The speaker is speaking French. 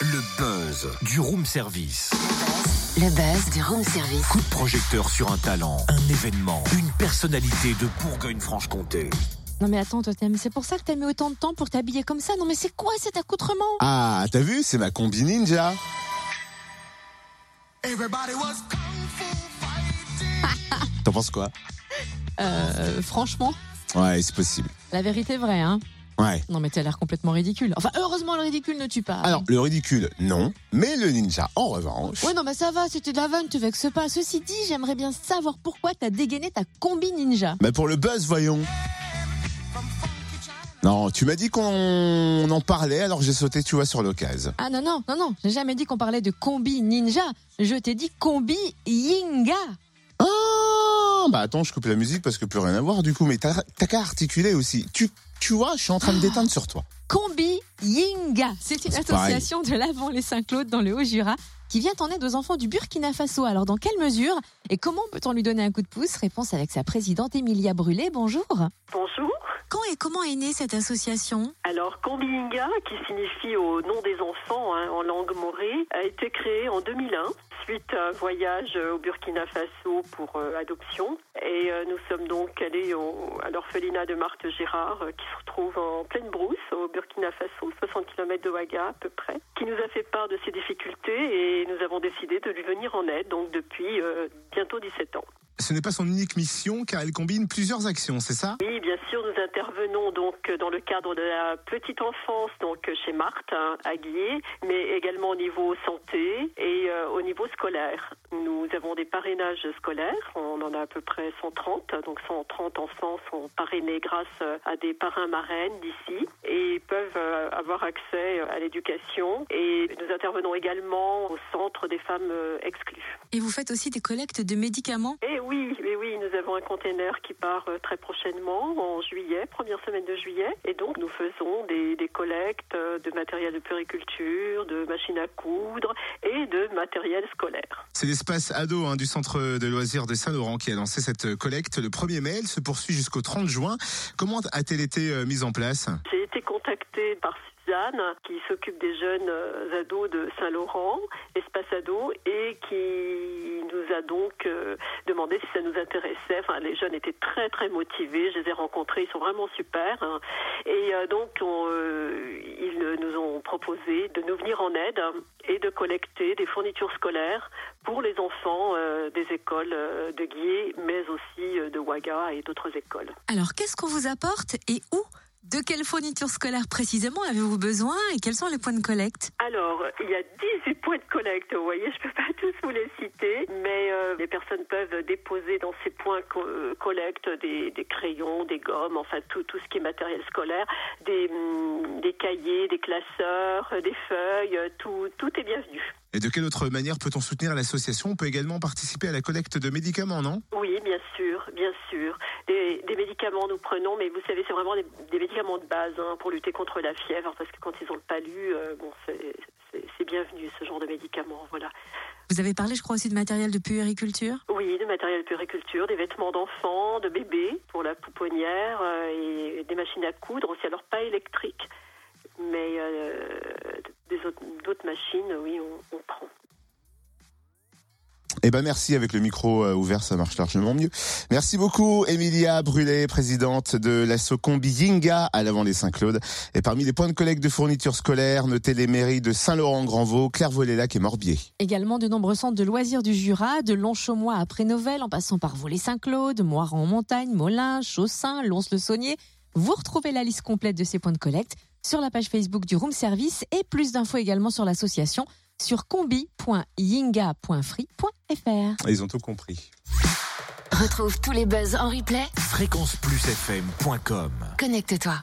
Le buzz du room service. Le buzz du room service. Coup de projecteur sur un talent, un événement, une personnalité de Bourgogne-Franche-Comté. Non mais attends, toi, t'aimes- c'est pour ça que t'as mis autant de temps pour t'habiller comme ça Non mais c'est quoi cet accoutrement? Ah, t'as vu, c'est ma combi ninja. T'en penses quoi? Euh, Franchement, Ouais, c'est possible. la vérité est vraie, hein Ouais. Non mais t'as l'air complètement ridicule. Enfin, heureusement le ridicule ne tue pas. Alors, le ridicule, non. Mais le ninja, en revanche. Ouais non mais ça va, c'était de la vanne, te vexe pas. Ceci dit, j'aimerais bien savoir pourquoi t'as dégainé ta combi ninja. Mais pour le buzz, voyons. Non, tu m'as dit qu'on en parlait, alors j'ai sauté, tu vois, sur l'occasion. Ah non non, non non, j'ai jamais dit qu'on parlait de combi ninja. Je t'ai dit combi yinga. Ah, bah attends, je coupe la musique parce que plus rien à voir du coup, mais t'as t'as qu'à articuler aussi. Tu, tu vois, je suis en train de déteindre sur toi. Combi Yinga. C'est une pareil. association de l'Avant les Saint-Claude dans le Haut-Jura qui vient en aide aux enfants du Burkina Faso. Alors dans quelle mesure et comment peut-on lui donner un coup de pouce? Réponse avec sa présidente Emilia Brûlé. Bonjour. Bonjour. Quand et comment est née cette association Alors, Kombiinga, qui signifie au nom des enfants hein, en langue morée, a été créé en 2001 suite à un voyage au Burkina Faso pour euh, adoption. Et euh, nous sommes donc allés à l'orphelinat de Marthe Gérard, euh, qui se trouve en pleine brousse au Burkina Faso, 60 km de Ouaga à peu près, qui nous a fait part de ses difficultés et nous avons décidé de lui venir en aide, donc depuis bientôt 17 ans. Ce n'est pas son unique mission car elle combine plusieurs actions, c'est ça? Oui, bien sûr, nous intervenons donc dans le cadre de la petite enfance, donc chez Marthe, hein, à Guier, mais également au niveau santé et euh, au niveau scolaire. Nous avons des parrainages scolaires, on en a à peu près 130, donc 130 enfants sont parrainés grâce euh, à des parrains marraines d'ici et peuvent euh, avoir accès à l'éducation. Et nous intervenons également au centre des femmes euh, exclues. Et vous faites aussi des collectes de médicaments? Oui, oui, un container qui part euh, très prochainement, en juillet, première semaine de juillet. Et donc, nous faisons des, des collectes euh, de matériel de puriculture, de machines à coudre et de matériel scolaire. C'est l'espace ado hein, du centre de loisirs de Saint-Laurent qui a lancé cette collecte le 1er mai. Elle se poursuit jusqu'au 30 juin. Comment a-t-elle été euh, mise en place? J'ai été contactée par Suzanne, qui s'occupe des jeunes ados de Saint-Laurent, Espace Ado, et qui nous a donc demandé si ça nous intéressait. Enfin, les jeunes étaient très très motivés. Je les ai rencontrés, ils sont vraiment super. hein. Et euh, donc, on, euh, ils nous ont proposé de nous venir en aide et de collecter des fournitures scolaires pour les enfants euh, des écoles de Guier, mais aussi de Ouaga et d'autres écoles. Alors qu'est-ce qu'on vous apporte et où De quelle fourniture scolaire précisément avez-vous besoin et quels sont les points de collecte? Alors, il y a 18 points de collecte, vous voyez, je ne peux pas tous vous les citer, mais euh, les personnes peuvent déposer dans ces points co- euh, collecte des, des crayons, des gommes, enfin tout, tout ce qui est matériel scolaire, des, hum, des cahiers, des classeurs, euh, des feuilles, tout, tout est bienvenu. Et de quelle autre manière peut-on soutenir l'association? On peut également participer à la collecte de médicaments, non? Oui, bien sûr. Des, des médicaments nous prenons, mais vous savez, c'est vraiment des, des médicaments de base hein, pour lutter contre la fièvre, parce que quand ils ont le palu, euh, bon, c'est- bienvenu ce genre de médicaments, voilà. Vous avez parlé, je crois, aussi de matériel de puériculture? Oui, de matériel de puriculture, des vêtements d'enfants, de bébés pour la pouponnière euh, et des machines à coudre aussi. Alors pas électriques, mais euh, des d'autres machines, oui, on, on prend. Eh ben merci, avec le micro euh, ouvert, ça marche largement mieux. Merci beaucoup, Emilia Brûlé, présidente de l'asso Combi Yinga à l'avant des Saint-Claude. Et parmi les points de collecte de fournitures scolaires, notez les mairies de Saint-Laurent-Grand-Vaux, Clairvaux-les-Lacs et Morbier. Également de nombreux centres de loisirs du Jura, de Longchaumois à Prénovel, en passant par Volay-Saint-Claude, Moiran en montagne, Molin, Chaussin, Lons-le-Saunier. Vous retrouvez la liste complète de ces points de collecte sur la page Facebook du Room Service et plus d'infos également sur l'association sur combi.yinga.free.fr. Ils ont tout compris. Retrouve tous les buzz en replay. Fréquenceplusfm.com Connecte-toi.